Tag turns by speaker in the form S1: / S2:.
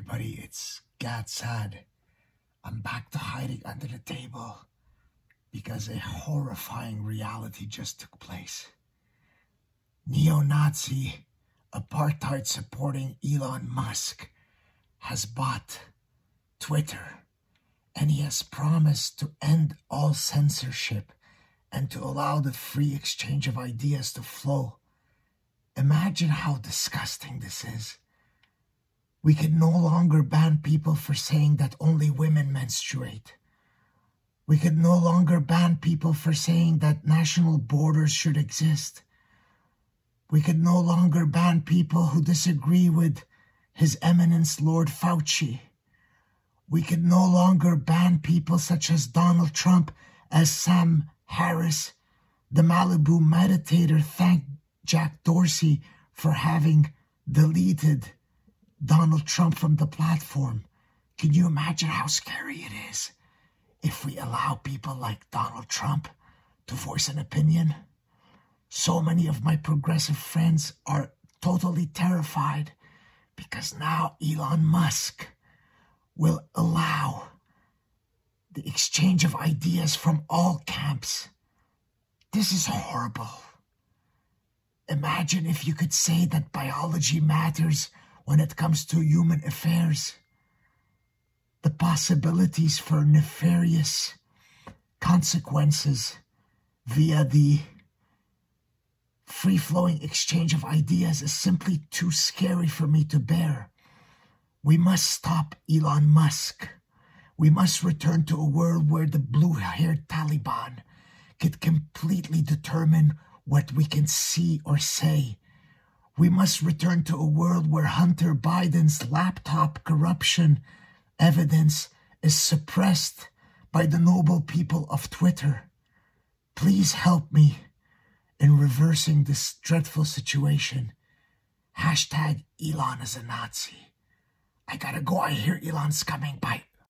S1: everybody, it's Gad Saad. I'm back to hiding under the table because a horrifying reality just took place. Neo Nazi, apartheid supporting Elon Musk has bought Twitter and he has promised to end all censorship and to allow the free exchange of ideas to flow. Imagine how disgusting this is. We could no longer ban people for saying that only women menstruate. We could no longer ban people for saying that national borders should exist. We could no longer ban people who disagree with His Eminence Lord Fauci. We could no longer ban people such as Donald Trump, as Sam Harris, the Malibu meditator, thanked Jack Dorsey for having deleted Donald Trump from the platform. Can you imagine how scary it is if we allow people like Donald Trump to voice an opinion? So many of my progressive friends are totally terrified because now Elon Musk will allow the exchange of ideas from all camps. This is horrible. Imagine if you could say that biology matters when it comes to human affairs. The possibilities for nefarious consequences via the free flowing exchange of ideas is simply too scary for me to bear. We must stop Elon Musk. We must return to a world where the blue haired Taliban could completely determine what we can see or say we must return to a world where Hunter Biden's laptop corruption evidence is suppressed by the noble people of Twitter. Please help me in reversing this dreadful situation. Hashtag Elon is a Nazi. I gotta go. I hear Elon's coming. Bye.